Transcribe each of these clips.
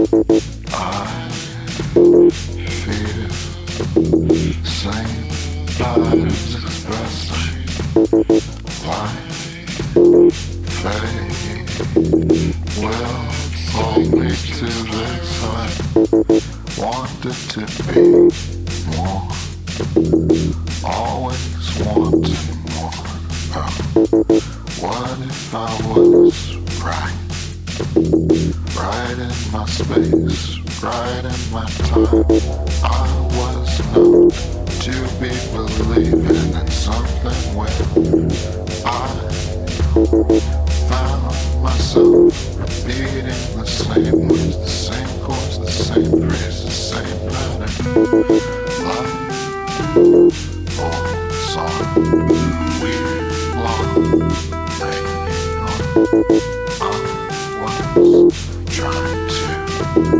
I feel same patterns expressing life fade well hold me to this wanted to be more always wanting more what if I was right? my space, right in my time. I was known to be believing in something when I found myself repeating the same words, the same chords, the same phrase, the same pattern. Life or song, weird long, hanging on. I was trying thank you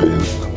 Lion.